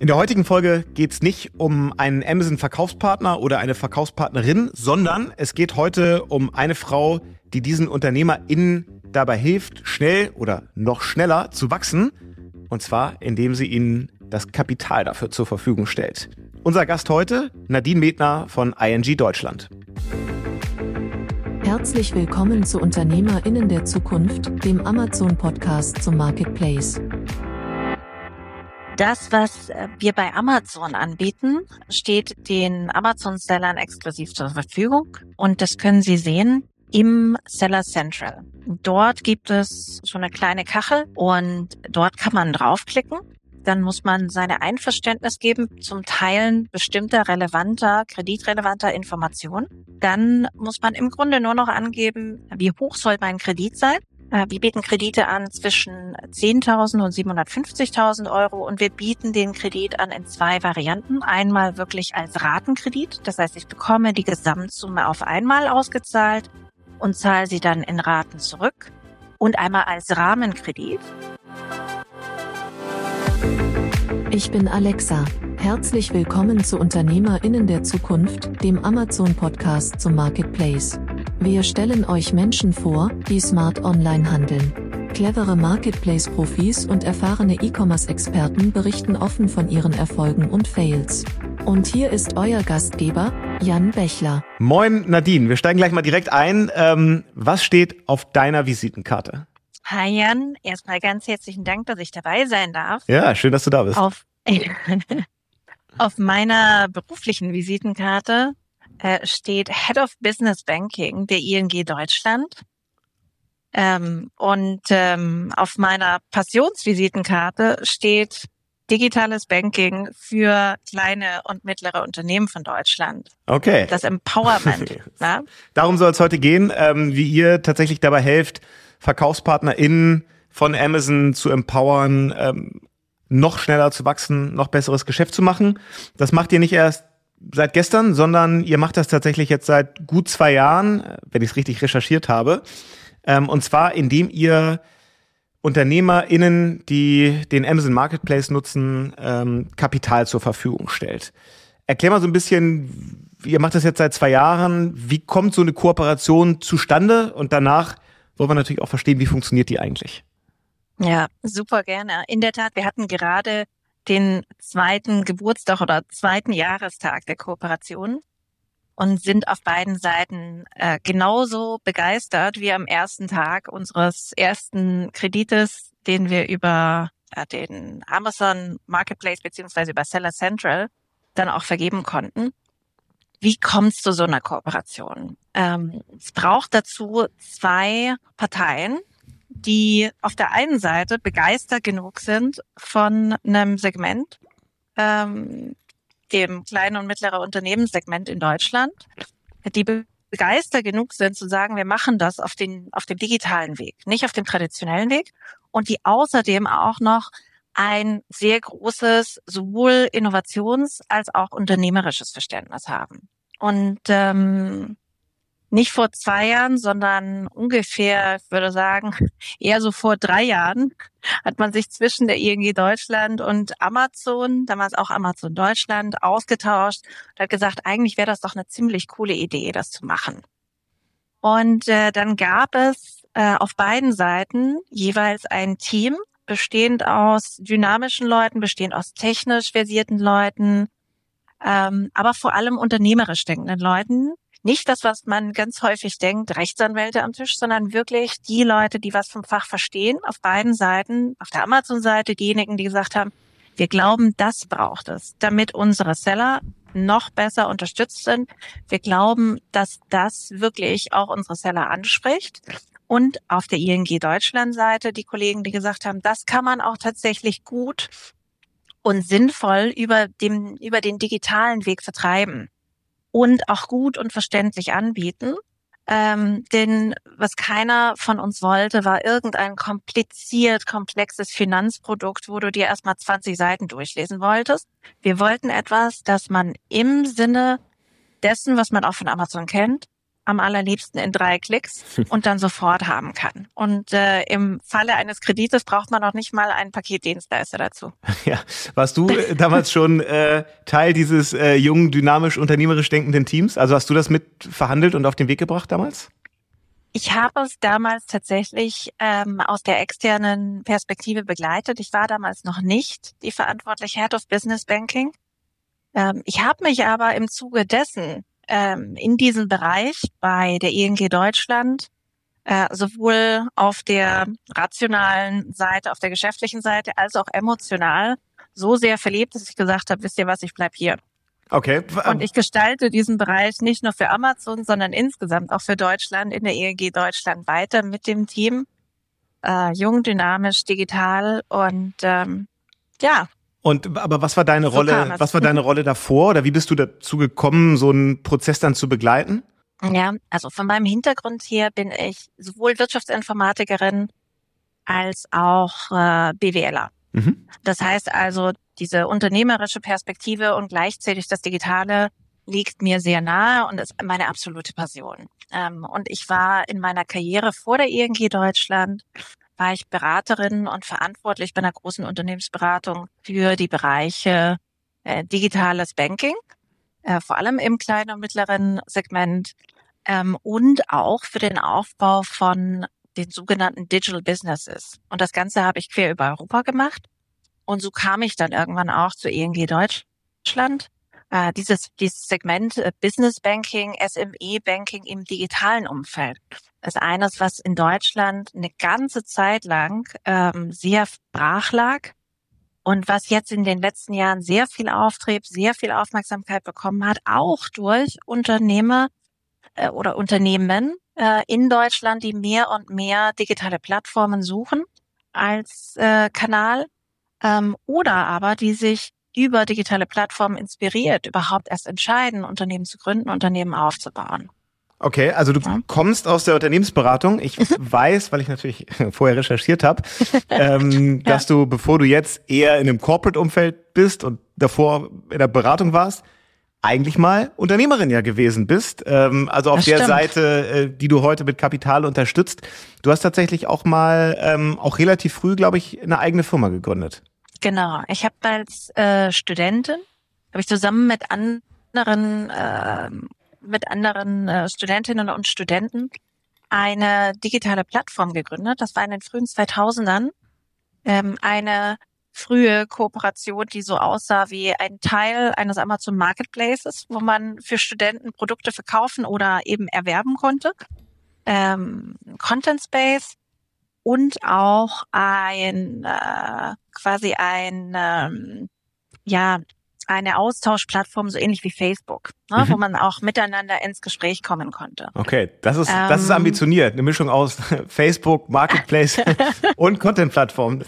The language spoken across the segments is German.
In der heutigen Folge geht es nicht um einen Amazon-Verkaufspartner oder eine Verkaufspartnerin, sondern es geht heute um eine Frau, die diesen UnternehmerInnen dabei hilft, schnell oder noch schneller zu wachsen. Und zwar, indem sie ihnen das Kapital dafür zur Verfügung stellt. Unser Gast heute, Nadine Medner von ING Deutschland. Herzlich willkommen zu UnternehmerInnen der Zukunft, dem Amazon-Podcast zum Marketplace. Das, was äh, wir bei Amazon anbieten, steht den Amazon-Sellern exklusiv zur Verfügung und das können Sie sehen im Seller Central. Dort gibt es so eine kleine Kachel und dort kann man draufklicken. Dann muss man seine Einverständnis geben zum Teilen bestimmter relevanter, kreditrelevanter Informationen. Dann muss man im Grunde nur noch angeben, wie hoch soll mein Kredit sein wir bieten Kredite an zwischen 10.000 und 750.000 Euro und wir bieten den Kredit an in zwei Varianten. Einmal wirklich als Ratenkredit, das heißt, ich bekomme die Gesamtsumme auf einmal ausgezahlt und zahle sie dann in Raten zurück und einmal als Rahmenkredit. Ich bin Alexa. Herzlich willkommen zu Unternehmerinnen der Zukunft, dem Amazon-Podcast zum Marketplace. Wir stellen euch Menschen vor, die smart online handeln. Clevere Marketplace-Profis und erfahrene E-Commerce-Experten berichten offen von ihren Erfolgen und Fails. Und hier ist euer Gastgeber, Jan Bechler. Moin Nadine, wir steigen gleich mal direkt ein. Ähm, was steht auf deiner Visitenkarte? Hi Jan, erstmal ganz herzlichen Dank, dass ich dabei sein darf. Ja, schön, dass du da bist. Auf, auf meiner beruflichen Visitenkarte äh, steht Head of Business Banking der ING Deutschland. Ähm, und ähm, auf meiner Passionsvisitenkarte steht digitales Banking für kleine und mittlere Unternehmen von Deutschland. Okay. Das Empowerment. ja? Darum soll es heute gehen, ähm, wie ihr tatsächlich dabei helft, VerkaufspartnerInnen von Amazon zu empowern, ähm, noch schneller zu wachsen, noch besseres Geschäft zu machen. Das macht ihr nicht erst seit gestern, sondern ihr macht das tatsächlich jetzt seit gut zwei Jahren, wenn ich es richtig recherchiert habe. Ähm, und zwar, indem ihr UnternehmerInnen, die den Amazon Marketplace nutzen, ähm, Kapital zur Verfügung stellt. Erklär mal so ein bisschen, ihr macht das jetzt seit zwei Jahren, wie kommt so eine Kooperation zustande? Und danach wollen wir natürlich auch verstehen, wie funktioniert die eigentlich? Ja, super gerne. In der Tat, wir hatten gerade den zweiten Geburtstag oder zweiten Jahrestag der Kooperation und sind auf beiden Seiten äh, genauso begeistert wie am ersten Tag unseres ersten Kredites, den wir über äh, den Amazon Marketplace beziehungsweise über Seller Central dann auch vergeben konnten. Wie kommt es zu so einer Kooperation? Ähm, es braucht dazu zwei Parteien, die auf der einen Seite begeistert genug sind von einem Segment, ähm, dem kleinen und mittleren Unternehmenssegment in Deutschland, die begeistert genug sind zu sagen, wir machen das auf, den, auf dem digitalen Weg, nicht auf dem traditionellen Weg und die außerdem auch noch ein sehr großes sowohl Innovations- als auch unternehmerisches Verständnis haben. Und ähm, nicht vor zwei Jahren, sondern ungefähr, ich würde sagen, eher so vor drei Jahren hat man sich zwischen der ING Deutschland und Amazon, damals auch Amazon Deutschland, ausgetauscht und hat gesagt, eigentlich wäre das doch eine ziemlich coole Idee, das zu machen. Und äh, dann gab es äh, auf beiden Seiten jeweils ein Team, bestehend aus dynamischen Leuten, bestehend aus technisch versierten Leuten, ähm, aber vor allem unternehmerisch denkenden Leuten, nicht das, was man ganz häufig denkt, Rechtsanwälte am Tisch, sondern wirklich die Leute, die was vom Fach verstehen, auf beiden Seiten, auf der Amazon-Seite diejenigen, die gesagt haben, wir glauben, das braucht es, damit unsere Seller noch besser unterstützt sind. Wir glauben, dass das wirklich auch unsere Seller anspricht. Und auf der ING Deutschland Seite die Kollegen, die gesagt haben, das kann man auch tatsächlich gut und sinnvoll über dem, über den digitalen Weg vertreiben und auch gut und verständlich anbieten. Ähm, denn was keiner von uns wollte, war irgendein kompliziert, komplexes Finanzprodukt, wo du dir erstmal 20 Seiten durchlesen wolltest. Wir wollten etwas, das man im Sinne dessen, was man auch von Amazon kennt, am allerliebsten in drei Klicks und dann sofort haben kann. Und äh, im Falle eines Kredites braucht man noch nicht mal einen Paketdienstleister dazu. Ja, warst du äh, damals schon äh, Teil dieses äh, jungen, dynamisch, unternehmerisch denkenden Teams? Also hast du das mit verhandelt und auf den Weg gebracht damals? Ich habe es damals tatsächlich ähm, aus der externen Perspektive begleitet. Ich war damals noch nicht die verantwortliche Head of Business Banking. Ähm, ich habe mich aber im Zuge dessen ähm, in diesem Bereich bei der ING Deutschland äh, sowohl auf der rationalen Seite, auf der geschäftlichen Seite, als auch emotional so sehr verliebt, dass ich gesagt habe, wisst ihr was, ich bleib hier. Okay. Und ich gestalte diesen Bereich nicht nur für Amazon, sondern insgesamt auch für Deutschland in der ING Deutschland weiter mit dem Team. Äh, jung, dynamisch, digital und ähm, ja, und aber was war deine so Rolle? Was war deine Rolle davor oder wie bist du dazu gekommen, so einen Prozess dann zu begleiten? Ja, also von meinem Hintergrund her bin ich sowohl Wirtschaftsinformatikerin als auch äh, BWLer. Mhm. Das heißt also, diese unternehmerische Perspektive und gleichzeitig das Digitale liegt mir sehr nahe und ist meine absolute Passion. Ähm, und ich war in meiner Karriere vor der ING Deutschland war ich Beraterin und verantwortlich bei einer großen Unternehmensberatung für die Bereiche äh, digitales Banking, äh, vor allem im kleinen und mittleren Segment ähm, und auch für den Aufbau von den sogenannten Digital Businesses. Und das Ganze habe ich quer über Europa gemacht. Und so kam ich dann irgendwann auch zu ING Deutschland. Äh, dieses, dieses Segment äh, Business Banking, SME Banking im digitalen Umfeld ist eines, was in Deutschland eine ganze Zeit lang ähm, sehr brach lag und was jetzt in den letzten Jahren sehr viel Auftrieb, sehr viel Aufmerksamkeit bekommen hat, auch durch Unternehmer äh, oder Unternehmen äh, in Deutschland, die mehr und mehr digitale Plattformen suchen als äh, Kanal ähm, oder aber die sich über digitale Plattformen inspiriert überhaupt erst entscheiden, Unternehmen zu gründen, Unternehmen aufzubauen. Okay, also du ja. kommst aus der Unternehmensberatung. Ich weiß, weil ich natürlich vorher recherchiert habe, ähm, ja. dass du, bevor du jetzt eher in einem Corporate-Umfeld bist und davor in der Beratung warst, eigentlich mal Unternehmerin ja gewesen bist. Ähm, also auf das der stimmt. Seite, äh, die du heute mit Kapital unterstützt. Du hast tatsächlich auch mal, ähm, auch relativ früh, glaube ich, eine eigene Firma gegründet. Genau. Ich habe als äh, Studentin, habe ich zusammen mit anderen äh, mit anderen äh, Studentinnen und Studenten eine digitale Plattform gegründet. Das war in den frühen 2000ern ähm, eine frühe Kooperation, die so aussah wie ein Teil eines Amazon Marketplaces, wo man für Studenten Produkte verkaufen oder eben erwerben konnte. Ähm, Content Space und auch ein äh, quasi ein ähm, ja eine Austauschplattform, so ähnlich wie Facebook, ne, mhm. wo man auch miteinander ins Gespräch kommen konnte. Okay, das ist, ähm, das ist ähm, ambitioniert. Eine Mischung aus Facebook, Marketplace und Content-Plattform.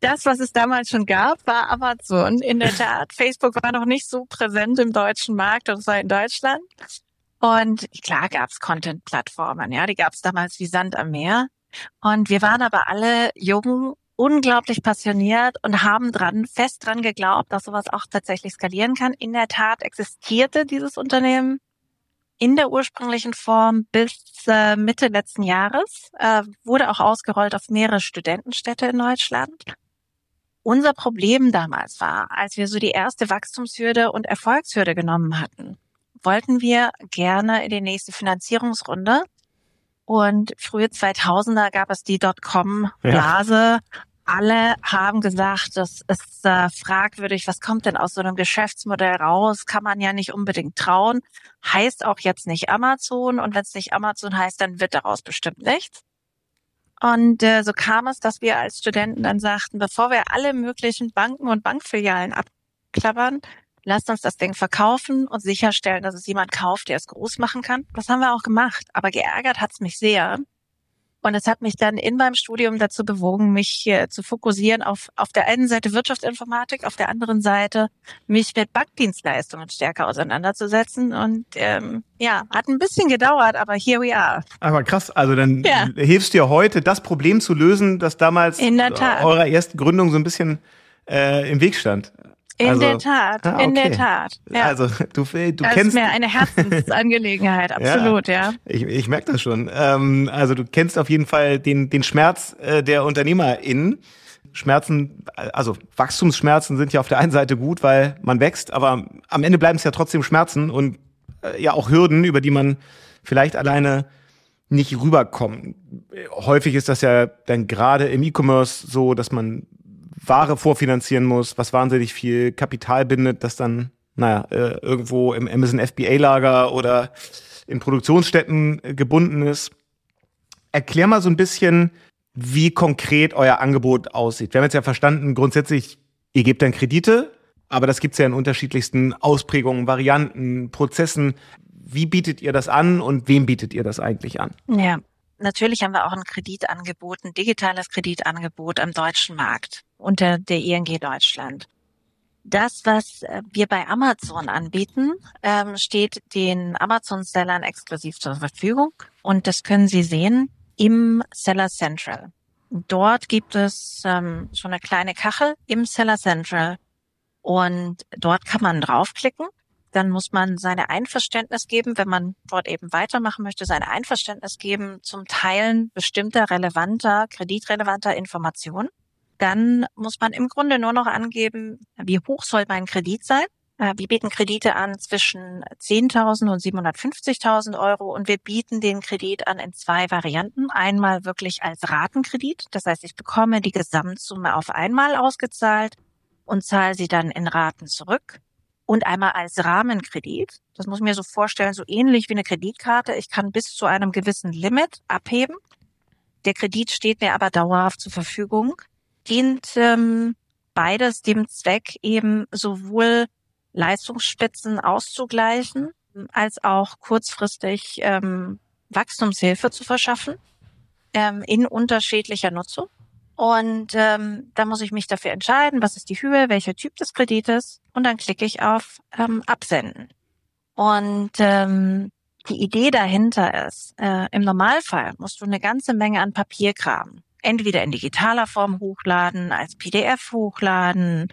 Das, was es damals schon gab, war Amazon. In der Tat, Facebook war noch nicht so präsent im deutschen Markt und zwar in Deutschland. Und klar gab es Content-Plattformen, ja, die gab es damals wie Sand am Meer. Und wir waren aber alle jung unglaublich passioniert und haben dran, fest dran geglaubt, dass sowas auch tatsächlich skalieren kann. In der Tat existierte dieses Unternehmen in der ursprünglichen Form bis äh, Mitte letzten Jahres, äh, wurde auch ausgerollt auf mehrere Studentenstädte in Deutschland. Unser Problem damals war, als wir so die erste Wachstumshürde und Erfolgshürde genommen hatten, wollten wir gerne in die nächste Finanzierungsrunde. Und frühe 2000er gab es die Dotcom-Blase, ja alle haben gesagt, das ist äh, fragwürdig, was kommt denn aus so einem Geschäftsmodell raus? Kann man ja nicht unbedingt trauen. Heißt auch jetzt nicht Amazon und wenn es nicht Amazon heißt, dann wird daraus bestimmt nichts. Und äh, so kam es, dass wir als Studenten dann sagten, bevor wir alle möglichen Banken und Bankfilialen abklappern, lasst uns das Ding verkaufen und sicherstellen, dass es jemand kauft, der es groß machen kann. Das haben wir auch gemacht. Aber geärgert hat's mich sehr, und es hat mich dann in meinem Studium dazu bewogen, mich äh, zu fokussieren auf, auf der einen Seite Wirtschaftsinformatik, auf der anderen Seite mich mit Bankdienstleistungen stärker auseinanderzusetzen. Und ähm, ja, hat ein bisschen gedauert, aber here we are. Aber krass, also dann ja. hilfst du ja heute, das Problem zu lösen, das damals eurer ersten Gründung so ein bisschen äh, im Weg stand. In also, der Tat, ah, in okay. der Tat. Ja. Also du, du das kennst ist mir eine Herzensangelegenheit, absolut, ja. Ich, ich merke das schon. Ähm, also du kennst auf jeden Fall den, den Schmerz äh, der UnternehmerInnen. Schmerzen, also Wachstumsschmerzen sind ja auf der einen Seite gut, weil man wächst, aber am Ende bleiben es ja trotzdem Schmerzen und äh, ja auch Hürden, über die man vielleicht alleine nicht rüberkommt. Häufig ist das ja dann gerade im E-Commerce so, dass man Ware vorfinanzieren muss, was wahnsinnig viel Kapital bindet, das dann, naja, äh, irgendwo im Amazon FBA-Lager oder in Produktionsstätten äh, gebunden ist. Erklär mal so ein bisschen, wie konkret euer Angebot aussieht. Wir haben jetzt ja verstanden, grundsätzlich, ihr gebt dann Kredite, aber das gibt's ja in unterschiedlichsten Ausprägungen, Varianten, Prozessen. Wie bietet ihr das an und wem bietet ihr das eigentlich an? Ja, natürlich haben wir auch ein Kreditangebot, ein digitales Kreditangebot am deutschen Markt unter der ING Deutschland. Das, was äh, wir bei Amazon anbieten, ähm, steht den Amazon-Sellern exklusiv zur Verfügung und das können Sie sehen im Seller Central. Dort gibt es ähm, so eine kleine Kachel im Seller Central und dort kann man draufklicken. Dann muss man seine Einverständnis geben, wenn man dort eben weitermachen möchte, seine Einverständnis geben zum Teilen bestimmter relevanter, kreditrelevanter Informationen. Dann muss man im Grunde nur noch angeben, wie hoch soll mein Kredit sein. Äh, Wir bieten Kredite an zwischen 10.000 und 750.000 Euro und wir bieten den Kredit an in zwei Varianten. Einmal wirklich als Ratenkredit. Das heißt, ich bekomme die Gesamtsumme auf einmal ausgezahlt und zahle sie dann in Raten zurück. Und einmal als Rahmenkredit. Das muss ich mir so vorstellen, so ähnlich wie eine Kreditkarte. Ich kann bis zu einem gewissen Limit abheben. Der Kredit steht mir aber dauerhaft zur Verfügung. Dient ähm, beides dem Zweck, eben sowohl Leistungsspitzen auszugleichen, als auch kurzfristig ähm, Wachstumshilfe zu verschaffen ähm, in unterschiedlicher Nutzung. Und ähm, da muss ich mich dafür entscheiden, was ist die Höhe, welcher Typ des Kredites und dann klicke ich auf ähm, Absenden. Und ähm, die Idee dahinter ist, äh, im Normalfall musst du eine ganze Menge an Papierkram entweder in digitaler Form hochladen, als PDF hochladen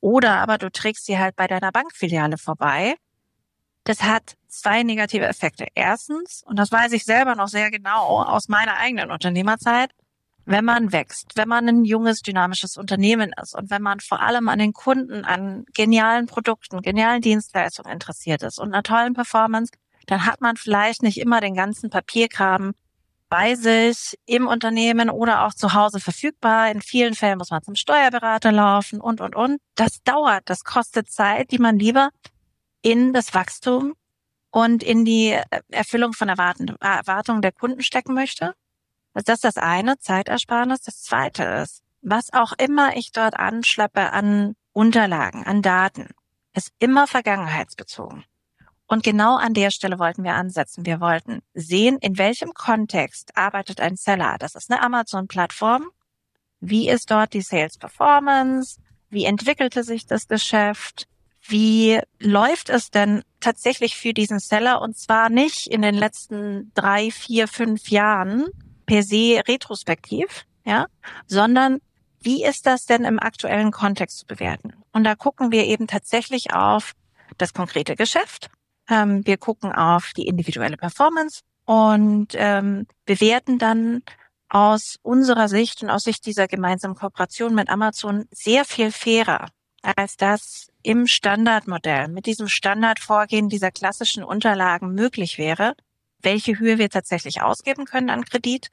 oder aber du trägst sie halt bei deiner Bankfiliale vorbei. Das hat zwei negative Effekte. Erstens, und das weiß ich selber noch sehr genau aus meiner eigenen Unternehmerzeit, wenn man wächst, wenn man ein junges, dynamisches Unternehmen ist und wenn man vor allem an den Kunden, an genialen Produkten, genialen Dienstleistungen interessiert ist und einer tollen Performance, dann hat man vielleicht nicht immer den ganzen Papierkram bei sich im Unternehmen oder auch zu Hause verfügbar. In vielen Fällen muss man zum Steuerberater laufen und, und, und. Das dauert, das kostet Zeit, die man lieber in das Wachstum und in die Erfüllung von Erwartungen der Kunden stecken möchte. Also das ist das eine, Zeitersparnis. Das zweite ist, was auch immer ich dort anschleppe an Unterlagen, an Daten, ist immer vergangenheitsbezogen. Und genau an der Stelle wollten wir ansetzen. Wir wollten sehen, in welchem Kontext arbeitet ein Seller. Das ist eine Amazon-Plattform. Wie ist dort die Sales Performance? Wie entwickelte sich das Geschäft? Wie läuft es denn tatsächlich für diesen Seller? Und zwar nicht in den letzten drei, vier, fünf Jahren per se retrospektiv, ja, sondern wie ist das denn im aktuellen Kontext zu bewerten? Und da gucken wir eben tatsächlich auf das konkrete Geschäft. Ähm, wir gucken auf die individuelle Performance und ähm, bewerten dann aus unserer Sicht und aus Sicht dieser gemeinsamen Kooperation mit Amazon sehr viel fairer, als das im Standardmodell mit diesem Standardvorgehen dieser klassischen Unterlagen möglich wäre, welche Höhe wir tatsächlich ausgeben können an Kredit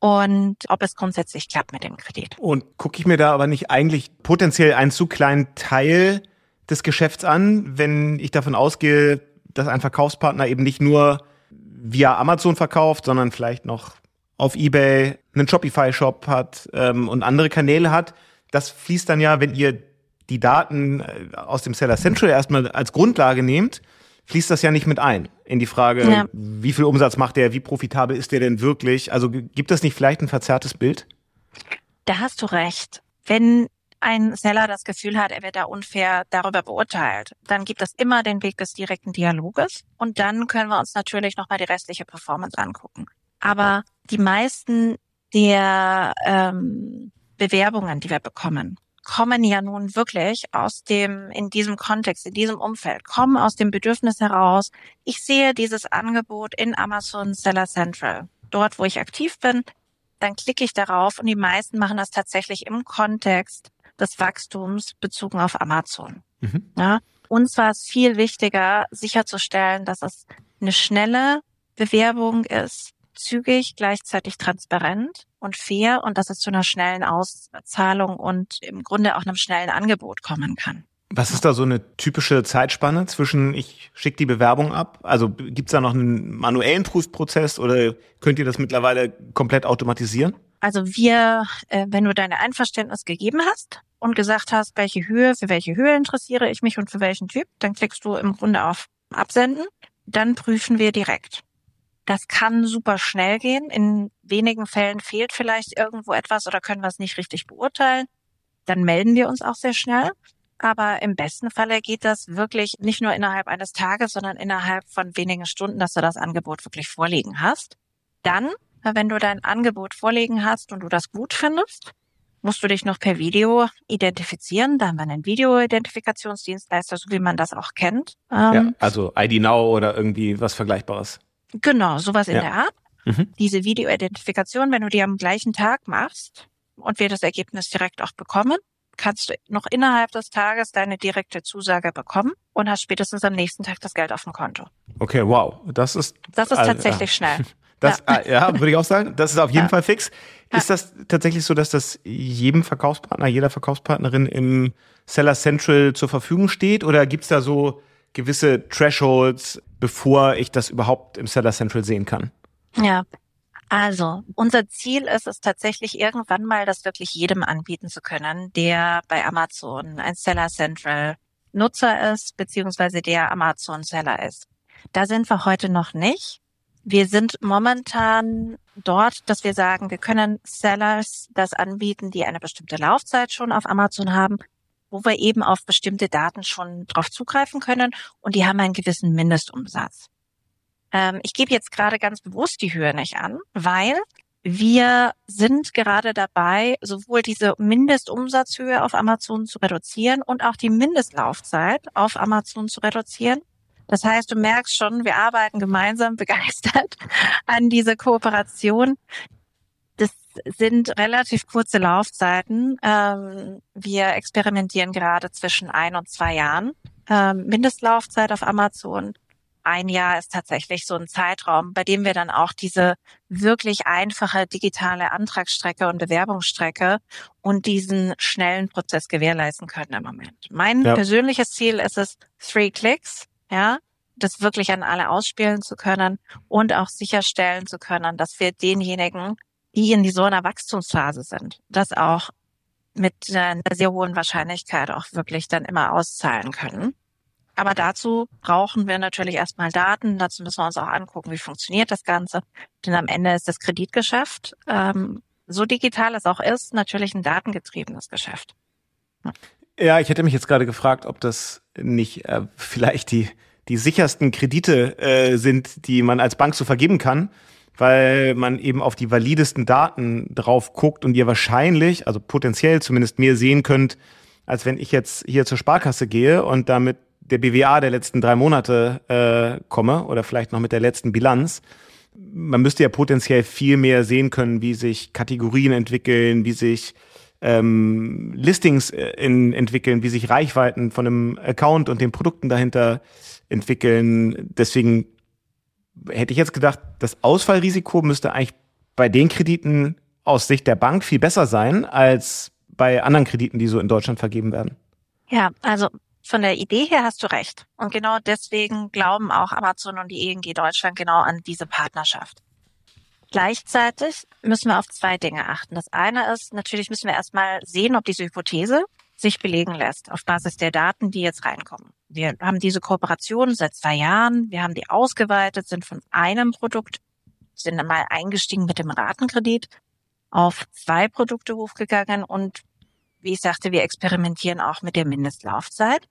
und ob es grundsätzlich klappt mit dem Kredit. Und gucke ich mir da aber nicht eigentlich potenziell einen zu kleinen Teil des Geschäfts an, wenn ich davon ausgehe, dass ein Verkaufspartner eben nicht nur via Amazon verkauft, sondern vielleicht noch auf eBay einen Shopify-Shop hat ähm, und andere Kanäle hat. Das fließt dann ja, wenn ihr die Daten äh, aus dem Seller Central erstmal als Grundlage nehmt, fließt das ja nicht mit ein in die Frage, ja. wie viel Umsatz macht der, wie profitabel ist der denn wirklich? Also gibt das nicht vielleicht ein verzerrtes Bild? Da hast du recht. Wenn ein Seller das Gefühl hat, er wird da unfair darüber beurteilt, dann gibt es immer den Weg des direkten Dialoges und dann können wir uns natürlich nochmal die restliche Performance angucken. Aber die meisten der ähm, Bewerbungen, die wir bekommen, kommen ja nun wirklich aus dem, in diesem Kontext, in diesem Umfeld, kommen aus dem Bedürfnis heraus, ich sehe dieses Angebot in Amazon Seller Central, dort, wo ich aktiv bin, dann klicke ich darauf und die meisten machen das tatsächlich im Kontext des Wachstums bezogen auf Amazon. Mhm. Ja, uns war es viel wichtiger, sicherzustellen, dass es eine schnelle Bewerbung ist, zügig, gleichzeitig transparent und fair und dass es zu einer schnellen Auszahlung und im Grunde auch einem schnellen Angebot kommen kann. Was ist da so eine typische Zeitspanne zwischen ich schicke die Bewerbung ab? Also gibt's da noch einen manuellen Prüfprozess oder könnt ihr das mittlerweile komplett automatisieren? Also wir, äh, wenn du deine Einverständnis gegeben hast und gesagt hast, welche Höhe, für welche Höhe interessiere ich mich und für welchen Typ, dann klickst du im Grunde auf Absenden. Dann prüfen wir direkt. Das kann super schnell gehen. In wenigen Fällen fehlt vielleicht irgendwo etwas oder können wir es nicht richtig beurteilen. Dann melden wir uns auch sehr schnell. Aber im besten Falle geht das wirklich nicht nur innerhalb eines Tages, sondern innerhalb von wenigen Stunden, dass du das Angebot wirklich vorliegen hast. Dann, wenn du dein Angebot vorliegen hast und du das gut findest, musst du dich noch per Video identifizieren. Da haben wir einen Video-Identifikationsdienstleister, so wie man das auch kennt. Ja, ähm, also ID Now oder irgendwie was Vergleichbares. Genau, sowas in ja. der Art. Mhm. Diese Videoidentifikation, wenn du die am gleichen Tag machst und wir das Ergebnis direkt auch bekommen, kannst du noch innerhalb des Tages deine direkte Zusage bekommen und hast spätestens am nächsten Tag das Geld auf dem Konto. Okay, wow, das ist das ist tatsächlich äh, schnell. Das, ja. Äh, ja, würde ich auch sagen. Das ist auf jeden ja. Fall fix. Ist das tatsächlich so, dass das jedem Verkaufspartner, jeder Verkaufspartnerin im Seller Central zur Verfügung steht? Oder gibt's da so gewisse Thresholds, bevor ich das überhaupt im Seller Central sehen kann? Ja, also unser Ziel ist es tatsächlich irgendwann mal, das wirklich jedem anbieten zu können, der bei Amazon ein Seller Central Nutzer ist, beziehungsweise der Amazon Seller ist. Da sind wir heute noch nicht. Wir sind momentan dort, dass wir sagen, wir können Sellers das anbieten, die eine bestimmte Laufzeit schon auf Amazon haben wo wir eben auf bestimmte Daten schon drauf zugreifen können und die haben einen gewissen Mindestumsatz. Ähm, ich gebe jetzt gerade ganz bewusst die Höhe nicht an, weil wir sind gerade dabei, sowohl diese Mindestumsatzhöhe auf Amazon zu reduzieren und auch die Mindestlaufzeit auf Amazon zu reduzieren. Das heißt, du merkst schon, wir arbeiten gemeinsam begeistert an dieser Kooperation, sind relativ kurze Laufzeiten. Ähm, wir experimentieren gerade zwischen ein und zwei Jahren. Ähm, Mindestlaufzeit auf Amazon. Ein Jahr ist tatsächlich so ein Zeitraum, bei dem wir dann auch diese wirklich einfache digitale Antragsstrecke und Bewerbungsstrecke und diesen schnellen Prozess gewährleisten können im Moment. Mein ja. persönliches Ziel ist es, three clicks, ja, das wirklich an alle ausspielen zu können und auch sicherstellen zu können, dass wir denjenigen, die in so einer Wachstumsphase sind, das auch mit einer sehr hohen Wahrscheinlichkeit auch wirklich dann immer auszahlen können. Aber dazu brauchen wir natürlich erstmal Daten. Dazu müssen wir uns auch angucken, wie funktioniert das Ganze. Denn am Ende ist das Kreditgeschäft, ähm, so digital es auch ist, natürlich ein datengetriebenes Geschäft. Ja, ich hätte mich jetzt gerade gefragt, ob das nicht äh, vielleicht die, die sichersten Kredite äh, sind, die man als Bank so vergeben kann weil man eben auf die validesten Daten drauf guckt und ihr wahrscheinlich, also potenziell zumindest mehr sehen könnt, als wenn ich jetzt hier zur Sparkasse gehe und damit der BWA der letzten drei Monate äh, komme oder vielleicht noch mit der letzten Bilanz. Man müsste ja potenziell viel mehr sehen können, wie sich Kategorien entwickeln, wie sich ähm, Listings äh, in, entwickeln, wie sich Reichweiten von einem Account und den Produkten dahinter entwickeln. Deswegen hätte ich jetzt gedacht, das Ausfallrisiko müsste eigentlich bei den Krediten aus Sicht der Bank viel besser sein als bei anderen Krediten, die so in Deutschland vergeben werden. Ja, also von der Idee her hast du recht. Und genau deswegen glauben auch Amazon und die ENG Deutschland genau an diese Partnerschaft. Gleichzeitig müssen wir auf zwei Dinge achten. Das eine ist, natürlich müssen wir erstmal sehen, ob diese Hypothese sich belegen lässt auf Basis der Daten, die jetzt reinkommen. Wir haben diese Kooperation seit zwei Jahren. Wir haben die ausgeweitet, sind von einem Produkt, sind mal eingestiegen mit dem Ratenkredit auf zwei Produkte hochgegangen und wie ich sagte, wir experimentieren auch mit der Mindestlaufzeit.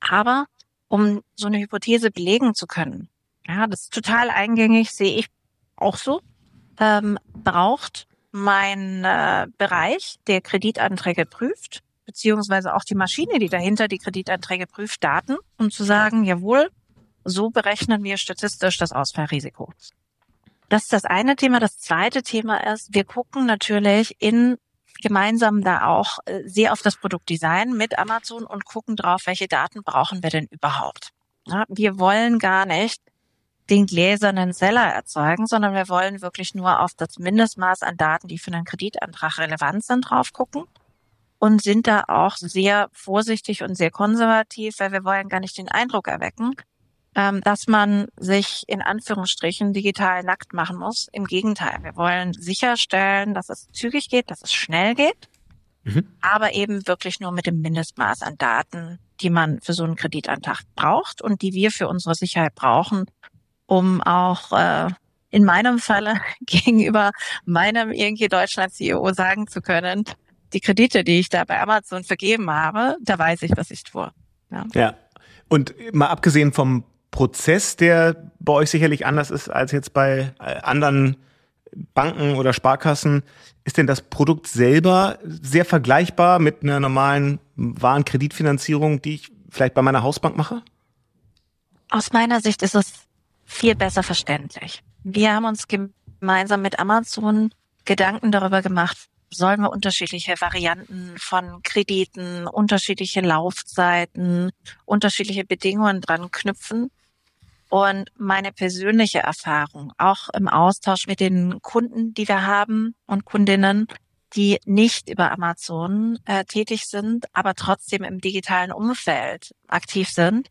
Aber um so eine Hypothese belegen zu können, ja, das ist total eingängig, sehe ich auch so, ähm, braucht mein äh, Bereich, der Kreditanträge prüft, beziehungsweise auch die Maschine, die dahinter die Kreditanträge prüft, Daten, um zu sagen, jawohl, so berechnen wir statistisch das Ausfallrisiko. Das ist das eine Thema. Das zweite Thema ist, wir gucken natürlich in gemeinsam da auch äh, sehr auf das Produktdesign mit Amazon und gucken drauf, welche Daten brauchen wir denn überhaupt. Ja, wir wollen gar nicht den gläsernen Seller erzeugen, sondern wir wollen wirklich nur auf das Mindestmaß an Daten, die für einen Kreditantrag relevant sind, drauf gucken und sind da auch sehr vorsichtig und sehr konservativ, weil wir wollen gar nicht den Eindruck erwecken, ähm, dass man sich in Anführungsstrichen digital nackt machen muss. Im Gegenteil, wir wollen sicherstellen, dass es zügig geht, dass es schnell geht, mhm. aber eben wirklich nur mit dem Mindestmaß an Daten, die man für so einen Kreditantrag braucht und die wir für unsere Sicherheit brauchen, um auch äh, in meinem Falle gegenüber meinem irgendwie Deutschland CEO sagen zu können, die Kredite, die ich da bei Amazon vergeben habe, da weiß ich, was ich tue. Ja. ja. Und mal abgesehen vom Prozess, der bei euch sicherlich anders ist als jetzt bei äh, anderen Banken oder Sparkassen, ist denn das Produkt selber sehr vergleichbar mit einer normalen Warenkreditfinanzierung, die ich vielleicht bei meiner Hausbank mache? Aus meiner Sicht ist es viel besser verständlich. Wir haben uns gemeinsam mit Amazon Gedanken darüber gemacht, sollen wir unterschiedliche Varianten von Krediten, unterschiedliche Laufzeiten, unterschiedliche Bedingungen dran knüpfen. Und meine persönliche Erfahrung, auch im Austausch mit den Kunden, die wir haben und Kundinnen, die nicht über Amazon äh, tätig sind, aber trotzdem im digitalen Umfeld aktiv sind,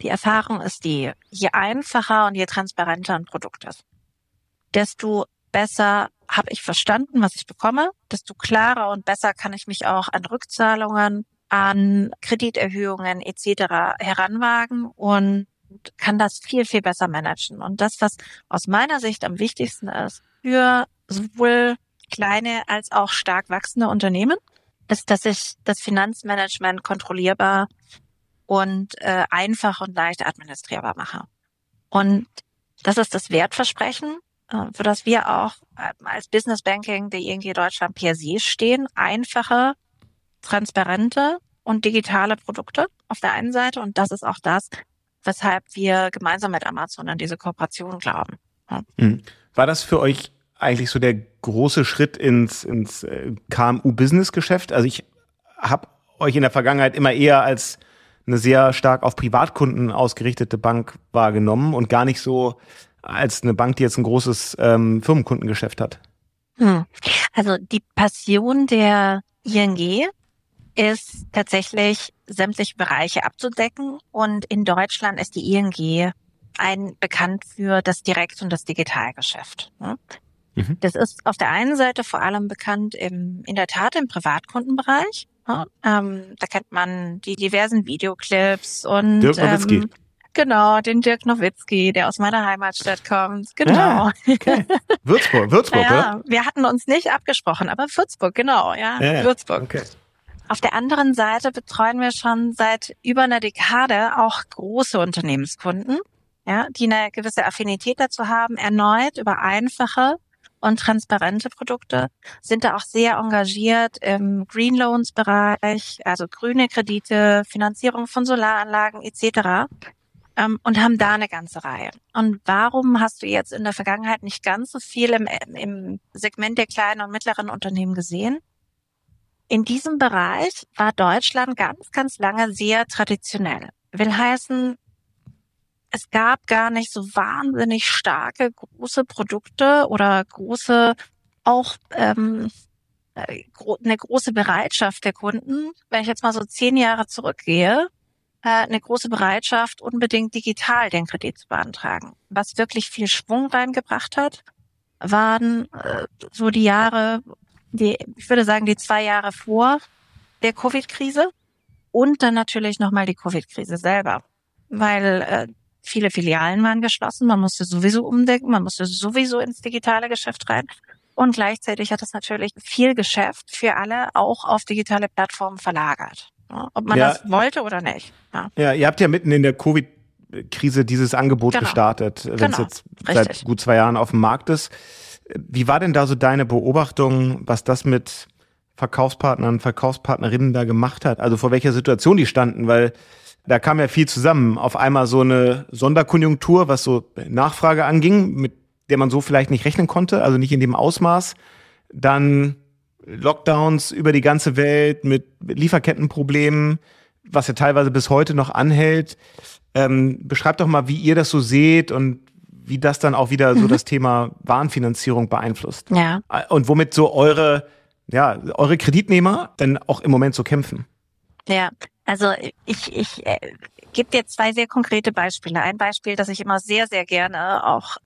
die Erfahrung ist die, je einfacher und je transparenter ein Produkt ist, desto besser habe ich verstanden, was ich bekomme, desto klarer und besser kann ich mich auch an Rückzahlungen, an Krediterhöhungen etc. heranwagen und kann das viel, viel besser managen. Und das, was aus meiner Sicht am wichtigsten ist für sowohl kleine als auch stark wachsende Unternehmen, ist, dass ich das Finanzmanagement kontrollierbar und äh, einfach und leicht administrierbar mache. Und das ist das Wertversprechen, für das wir auch äh, als Business Banking der ING Deutschland per se stehen. Einfache, transparente und digitale Produkte auf der einen Seite. Und das ist auch das, weshalb wir gemeinsam mit Amazon an diese Kooperation glauben. Hm. War das für euch eigentlich so der große Schritt ins, ins äh, KMU-Business-Geschäft? Also ich habe euch in der Vergangenheit immer eher als eine sehr stark auf Privatkunden ausgerichtete Bank wahrgenommen und gar nicht so als eine Bank, die jetzt ein großes ähm, Firmenkundengeschäft hat. Hm. Also die Passion der ING ist tatsächlich sämtliche Bereiche abzudecken und in Deutschland ist die ING ein bekannt für das Direkt- und das Digitalgeschäft. Ne? Mhm. Das ist auf der einen Seite vor allem bekannt im, in der Tat im Privatkundenbereich. Ja, ähm, da kennt man die diversen Videoclips und Dirk Nowitzki. Ähm, genau, den Dirk Nowitzki, der aus meiner Heimatstadt kommt. Genau. Ja, okay. Würzburg, Würzburg, ja, oder? Wir hatten uns nicht abgesprochen, aber Würzburg, genau, ja, ja Würzburg. Okay. Auf der anderen Seite betreuen wir schon seit über einer Dekade auch große Unternehmenskunden, ja, die eine gewisse Affinität dazu haben, erneut über einfache und transparente Produkte, sind da auch sehr engagiert im Green Loans Bereich, also grüne Kredite, Finanzierung von Solaranlagen etc. Ähm, und haben da eine ganze Reihe. Und warum hast du jetzt in der Vergangenheit nicht ganz so viel im, im Segment der kleinen und mittleren Unternehmen gesehen? In diesem Bereich war Deutschland ganz, ganz lange sehr traditionell. Will heißen, es gab gar nicht so wahnsinnig starke große Produkte oder große auch ähm, äh, eine große Bereitschaft der Kunden, wenn ich jetzt mal so zehn Jahre zurückgehe, eine große Bereitschaft, unbedingt digital den Kredit zu beantragen. Was wirklich viel Schwung reingebracht hat, waren äh, so die Jahre, die, ich würde sagen, die zwei Jahre vor der Covid-Krise und dann natürlich nochmal die Covid-Krise selber. Weil äh, Viele Filialen waren geschlossen, man musste sowieso umdenken, man musste sowieso ins digitale Geschäft rein. Und gleichzeitig hat es natürlich viel Geschäft für alle auch auf digitale Plattformen verlagert. Ob man ja. das wollte oder nicht. Ja. ja, ihr habt ja mitten in der Covid Krise dieses Angebot genau. gestartet, wenn es genau. jetzt Richtig. seit gut zwei Jahren auf dem Markt ist. Wie war denn da so deine Beobachtung, was das mit Verkaufspartnern, Verkaufspartnerinnen da gemacht hat, also vor welcher Situation die standen, weil da kam ja viel zusammen. Auf einmal so eine Sonderkonjunktur, was so Nachfrage anging, mit der man so vielleicht nicht rechnen konnte, also nicht in dem Ausmaß. Dann Lockdowns über die ganze Welt mit Lieferkettenproblemen, was ja teilweise bis heute noch anhält. Ähm, beschreibt doch mal, wie ihr das so seht und wie das dann auch wieder mhm. so das Thema Warenfinanzierung beeinflusst. Ja. Und womit so eure, ja, eure Kreditnehmer dann auch im Moment so kämpfen. Ja, also ich, ich äh, gebe dir zwei sehr konkrete Beispiele. Ein Beispiel, das ich immer sehr, sehr gerne auch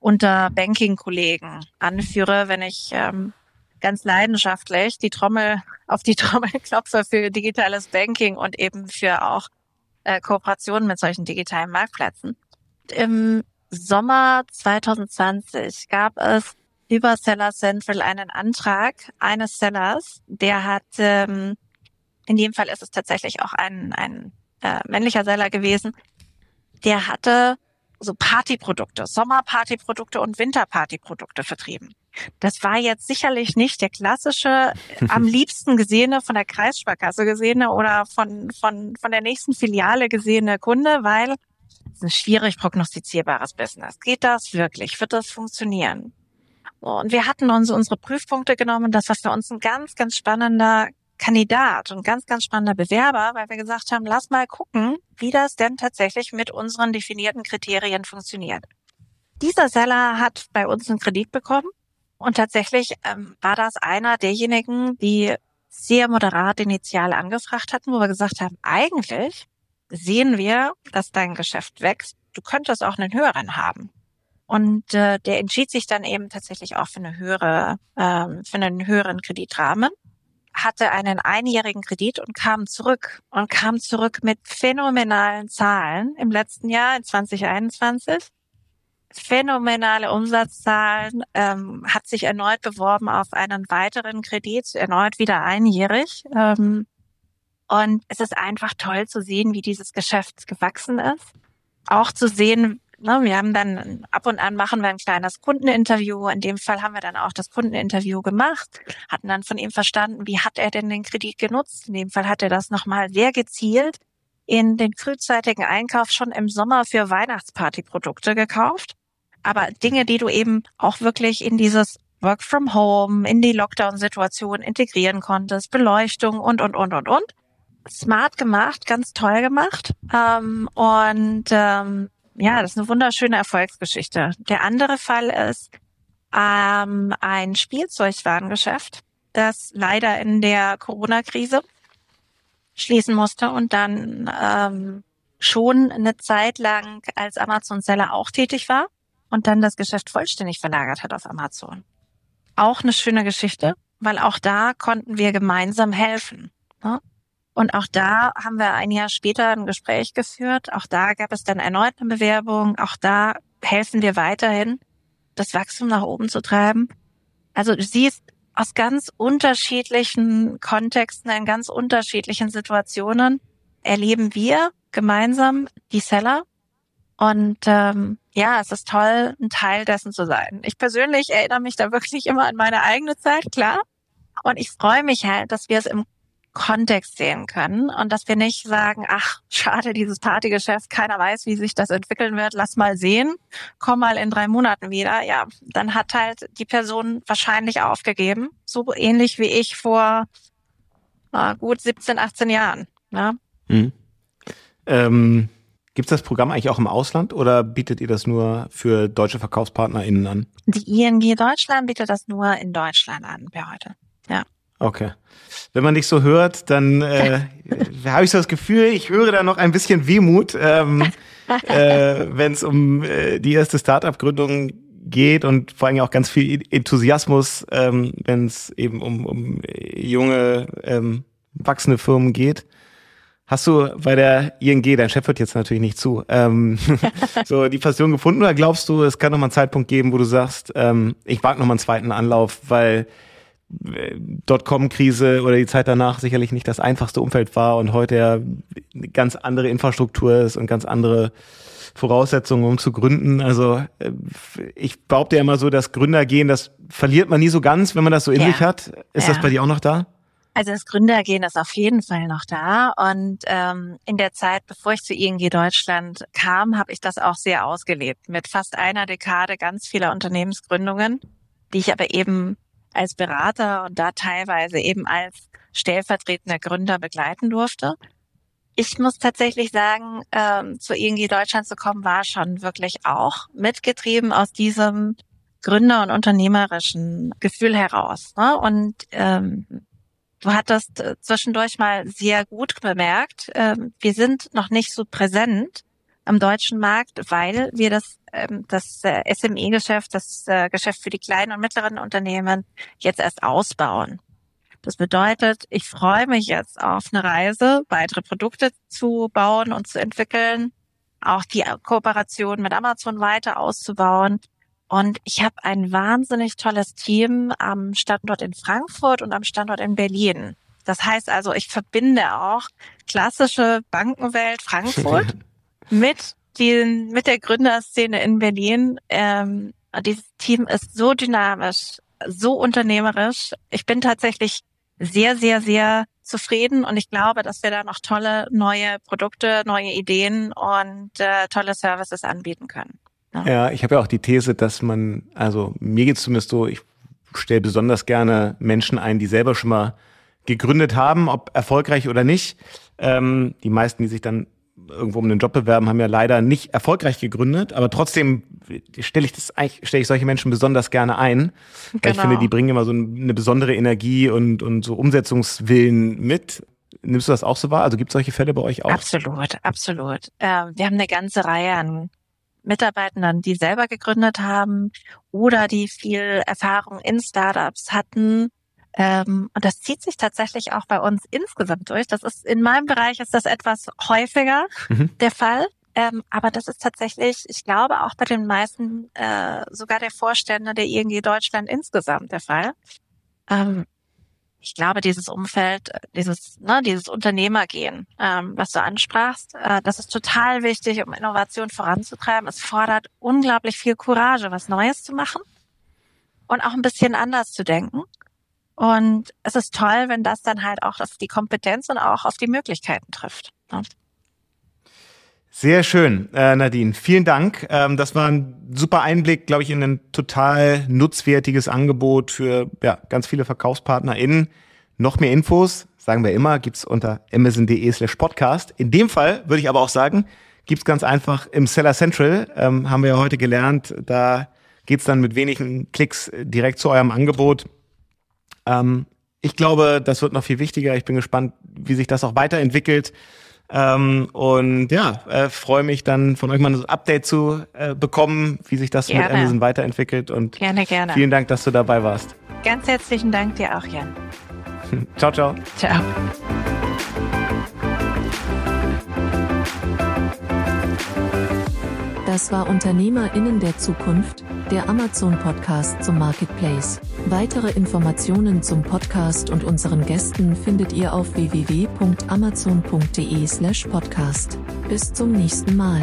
unter Banking-Kollegen anführe, wenn ich ähm, ganz leidenschaftlich die Trommel auf die Trommel klopfe für digitales Banking und eben für auch äh, Kooperationen mit solchen digitalen Marktplätzen. Im Sommer 2020 gab es über Seller Central einen Antrag eines Sellers, der hat, ähm, in dem Fall ist es tatsächlich auch ein, ein äh, männlicher Seller gewesen, der hatte so Partyprodukte, Sommerpartyprodukte und Winterpartyprodukte vertrieben. Das war jetzt sicherlich nicht der klassische, am liebsten gesehene, von der Kreissparkasse gesehene oder von, von, von der nächsten Filiale gesehene Kunde, weil es ist ein schwierig prognostizierbares Business. Geht das wirklich? Wird das funktionieren? Und wir hatten uns unsere Prüfpunkte genommen. Das war für uns ein ganz, ganz spannender Kandidat und ganz, ganz spannender Bewerber, weil wir gesagt haben, lass mal gucken, wie das denn tatsächlich mit unseren definierten Kriterien funktioniert. Dieser Seller hat bei uns einen Kredit bekommen und tatsächlich ähm, war das einer derjenigen, die sehr moderat initial angefragt hatten, wo wir gesagt haben, eigentlich sehen wir, dass dein Geschäft wächst. Du könntest auch einen höheren haben. Und äh, der entschied sich dann eben tatsächlich auch für eine höhere, ähm, für einen höheren Kreditrahmen, hatte einen einjährigen Kredit und kam zurück und kam zurück mit phänomenalen Zahlen im letzten Jahr in 2021 phänomenale Umsatzzahlen, ähm, hat sich erneut beworben auf einen weiteren Kredit, erneut wieder einjährig. Ähm, und es ist einfach toll zu sehen, wie dieses Geschäft gewachsen ist. Auch zu sehen, ne, wir haben dann ab und an machen wir ein kleines Kundeninterview. In dem Fall haben wir dann auch das Kundeninterview gemacht, hatten dann von ihm verstanden, wie hat er denn den Kredit genutzt. In dem Fall hat er das nochmal sehr gezielt in den frühzeitigen Einkauf schon im Sommer für Weihnachtspartyprodukte gekauft aber Dinge, die du eben auch wirklich in dieses Work from Home, in die Lockdown-Situation integrieren konntest, Beleuchtung und, und, und, und, und. Smart gemacht, ganz toll gemacht. Ähm, und ähm, ja, das ist eine wunderschöne Erfolgsgeschichte. Der andere Fall ist ähm, ein Spielzeugwarengeschäft, das leider in der Corona-Krise schließen musste und dann ähm, schon eine Zeit lang als Amazon-Seller auch tätig war und dann das Geschäft vollständig verlagert hat auf Amazon. Auch eine schöne Geschichte, weil auch da konnten wir gemeinsam helfen. Ne? Und auch da haben wir ein Jahr später ein Gespräch geführt. Auch da gab es dann erneut eine Bewerbung. Auch da helfen wir weiterhin, das Wachstum nach oben zu treiben. Also du siehst, aus ganz unterschiedlichen Kontexten, in ganz unterschiedlichen Situationen erleben wir gemeinsam die Seller und ähm, ja, es ist toll, ein Teil dessen zu sein. Ich persönlich erinnere mich da wirklich immer an meine eigene Zeit, klar. Und ich freue mich halt, dass wir es im Kontext sehen können und dass wir nicht sagen, ach, schade, dieses Partygeschäft, keiner weiß, wie sich das entwickeln wird, lass mal sehen, komm mal in drei Monaten wieder. Ja, dann hat halt die Person wahrscheinlich aufgegeben, so ähnlich wie ich vor äh, gut 17, 18 Jahren. Ne? Mhm. Ähm Gibt es das Programm eigentlich auch im Ausland oder bietet ihr das nur für deutsche VerkaufspartnerInnen an? Die ING Deutschland bietet das nur in Deutschland an, per heute. Ja. Okay. Wenn man dich so hört, dann äh, habe ich so das Gefühl, ich höre da noch ein bisschen Wehmut, ähm, äh, wenn es um äh, die erste Startup-Gründung geht und vor allem auch ganz viel Enthusiasmus, ähm, wenn es eben um, um junge, ähm, wachsende Firmen geht. Hast du bei der ING, dein Chef hört jetzt natürlich nicht zu, ähm, so die Passion gefunden oder glaubst du, es kann noch mal einen Zeitpunkt geben, wo du sagst, ähm, ich wage noch mal einen zweiten Anlauf, weil Dotcom-Krise oder die Zeit danach sicherlich nicht das einfachste Umfeld war und heute ja eine ganz andere Infrastruktur ist und ganz andere Voraussetzungen, um zu gründen. Also äh, ich behaupte ja immer so, das Gründergehen, das verliert man nie so ganz, wenn man das so in ja. sich hat. Ist ja. das bei dir auch noch da? Also das Gründergehen ist auf jeden Fall noch da. Und ähm, in der Zeit, bevor ich zu ING Deutschland kam, habe ich das auch sehr ausgelebt. Mit fast einer Dekade ganz vieler Unternehmensgründungen, die ich aber eben als Berater und da teilweise eben als stellvertretender Gründer begleiten durfte. Ich muss tatsächlich sagen, ähm, zu ING Deutschland zu kommen, war schon wirklich auch mitgetrieben aus diesem Gründer- und unternehmerischen Gefühl heraus. Ne? Und ähm, Du hattest äh, zwischendurch mal sehr gut bemerkt, ähm, wir sind noch nicht so präsent am deutschen Markt, weil wir das, ähm, das äh, SME-Geschäft, das äh, Geschäft für die kleinen und mittleren Unternehmen jetzt erst ausbauen. Das bedeutet, ich freue mich jetzt auf eine Reise, weitere Produkte zu bauen und zu entwickeln, auch die Kooperation mit Amazon weiter auszubauen und ich habe ein wahnsinnig tolles Team am Standort in Frankfurt und am Standort in Berlin. Das heißt also, ich verbinde auch klassische Bankenwelt Frankfurt mit den, mit der Gründerszene in Berlin. Ähm, dieses Team ist so dynamisch, so unternehmerisch. Ich bin tatsächlich sehr, sehr, sehr zufrieden und ich glaube, dass wir da noch tolle neue Produkte, neue Ideen und äh, tolle Services anbieten können. Ja, ja ich habe ja auch die These, dass man, also mir geht es zumindest so, ich stelle besonders gerne Menschen ein, die selber schon mal gegründet haben, ob erfolgreich oder nicht. Ähm, die meisten, die sich dann irgendwo um einen Job bewerben, haben ja leider nicht erfolgreich gegründet, aber trotzdem stelle ich das eigentlich, stelle ich solche Menschen besonders gerne ein. Genau. Weil ich finde, genau. die bringen immer so eine besondere Energie und, und so Umsetzungswillen mit. Nimmst du das auch so wahr? Also gibt es solche Fälle bei euch auch? Absolut, absolut. Äh, wir haben eine ganze Reihe an Mitarbeitenden, die selber gegründet haben oder die viel Erfahrung in Startups hatten. Ähm, und das zieht sich tatsächlich auch bei uns insgesamt durch. Das ist in meinem Bereich ist das etwas häufiger mhm. der Fall. Ähm, aber das ist tatsächlich, ich glaube, auch bei den meisten, äh, sogar der Vorstände der ING Deutschland insgesamt der Fall. Ähm, ich glaube, dieses Umfeld, dieses, ne, dieses Unternehmergehen, ähm, was du ansprachst, äh, das ist total wichtig, um Innovation voranzutreiben. Es fordert unglaublich viel Courage, was Neues zu machen und auch ein bisschen anders zu denken. Und es ist toll, wenn das dann halt auch auf die Kompetenz und auch auf die Möglichkeiten trifft. Ne? Sehr schön, äh, Nadine. Vielen Dank. Ähm, das war ein super Einblick, glaube ich, in ein total nutzwertiges Angebot für ja, ganz viele VerkaufspartnerInnen. Noch mehr Infos, sagen wir immer, gibt's unter amazon.de slash podcast. In dem Fall würde ich aber auch sagen, gibt's ganz einfach im Seller Central. Ähm, haben wir ja heute gelernt. Da geht's dann mit wenigen Klicks direkt zu eurem Angebot. Ähm, ich glaube, das wird noch viel wichtiger. Ich bin gespannt, wie sich das auch weiterentwickelt. Ähm, und ja, äh, freue mich dann von euch mal ein Update zu äh, bekommen, wie sich das gerne. mit Amazon weiterentwickelt. Und gerne, gerne. vielen Dank, dass du dabei warst. Ganz herzlichen Dank dir auch, Jan. ciao, ciao. Ciao. Das war Unternehmerinnen der Zukunft, der Amazon-Podcast zum Marketplace. Weitere Informationen zum Podcast und unseren Gästen findet ihr auf www.amazon.de/podcast. Bis zum nächsten Mal.